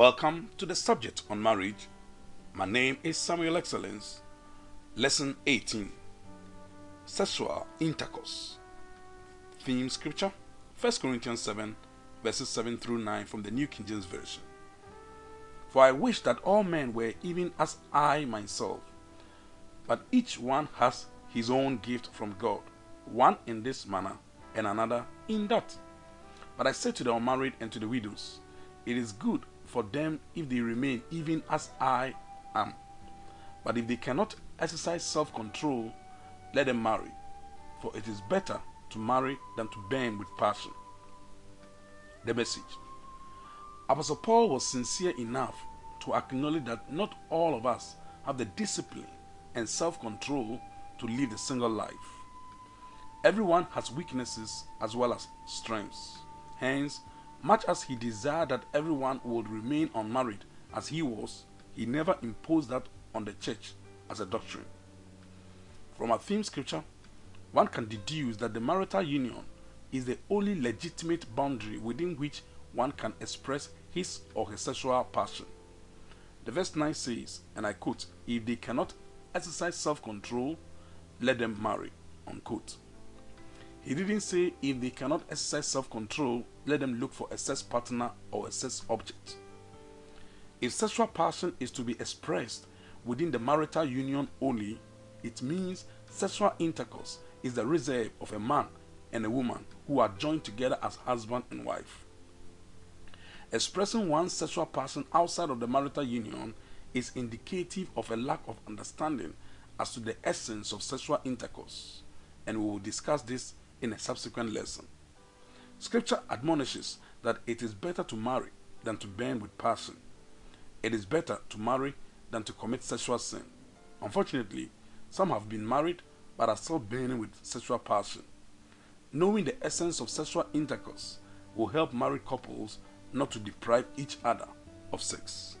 Welcome to the subject on marriage. My name is Samuel Excellence. Lesson 18 Sexual Intercourse. Theme scripture 1 Corinthians 7, verses 7 through 9 from the New King James Version. For I wish that all men were even as I myself, but each one has his own gift from God, one in this manner and another in that. But I say to the unmarried and to the widows, it is good for them if they remain even as I am. But if they cannot exercise self control, let them marry, for it is better to marry than to burn with passion. The message Apostle Paul was sincere enough to acknowledge that not all of us have the discipline and self control to live a single life. Everyone has weaknesses as well as strengths. Hence, much as he desired that everyone would remain unmarried as he was, he never imposed that on the church as a doctrine. From our theme scripture, one can deduce that the marital union is the only legitimate boundary within which one can express his or her sexual passion. The verse 9 says, and I quote, If they cannot exercise self control, let them marry. Unquote. He didn't say if they cannot exercise self control, let them look for a sex partner or a sex object. If sexual passion is to be expressed within the marital union only, it means sexual intercourse is the reserve of a man and a woman who are joined together as husband and wife. Expressing one's sexual passion outside of the marital union is indicative of a lack of understanding as to the essence of sexual intercourse, and we will discuss this in a subsequent lesson. Scripture admonishes that it is better to marry than to burn with passion. It is better to marry than to commit sexual sin. Unfortunately, some have been married but are still burning with sexual passion. Knowing the essence of sexual intercourse will help married couples not to deprive each other of sex.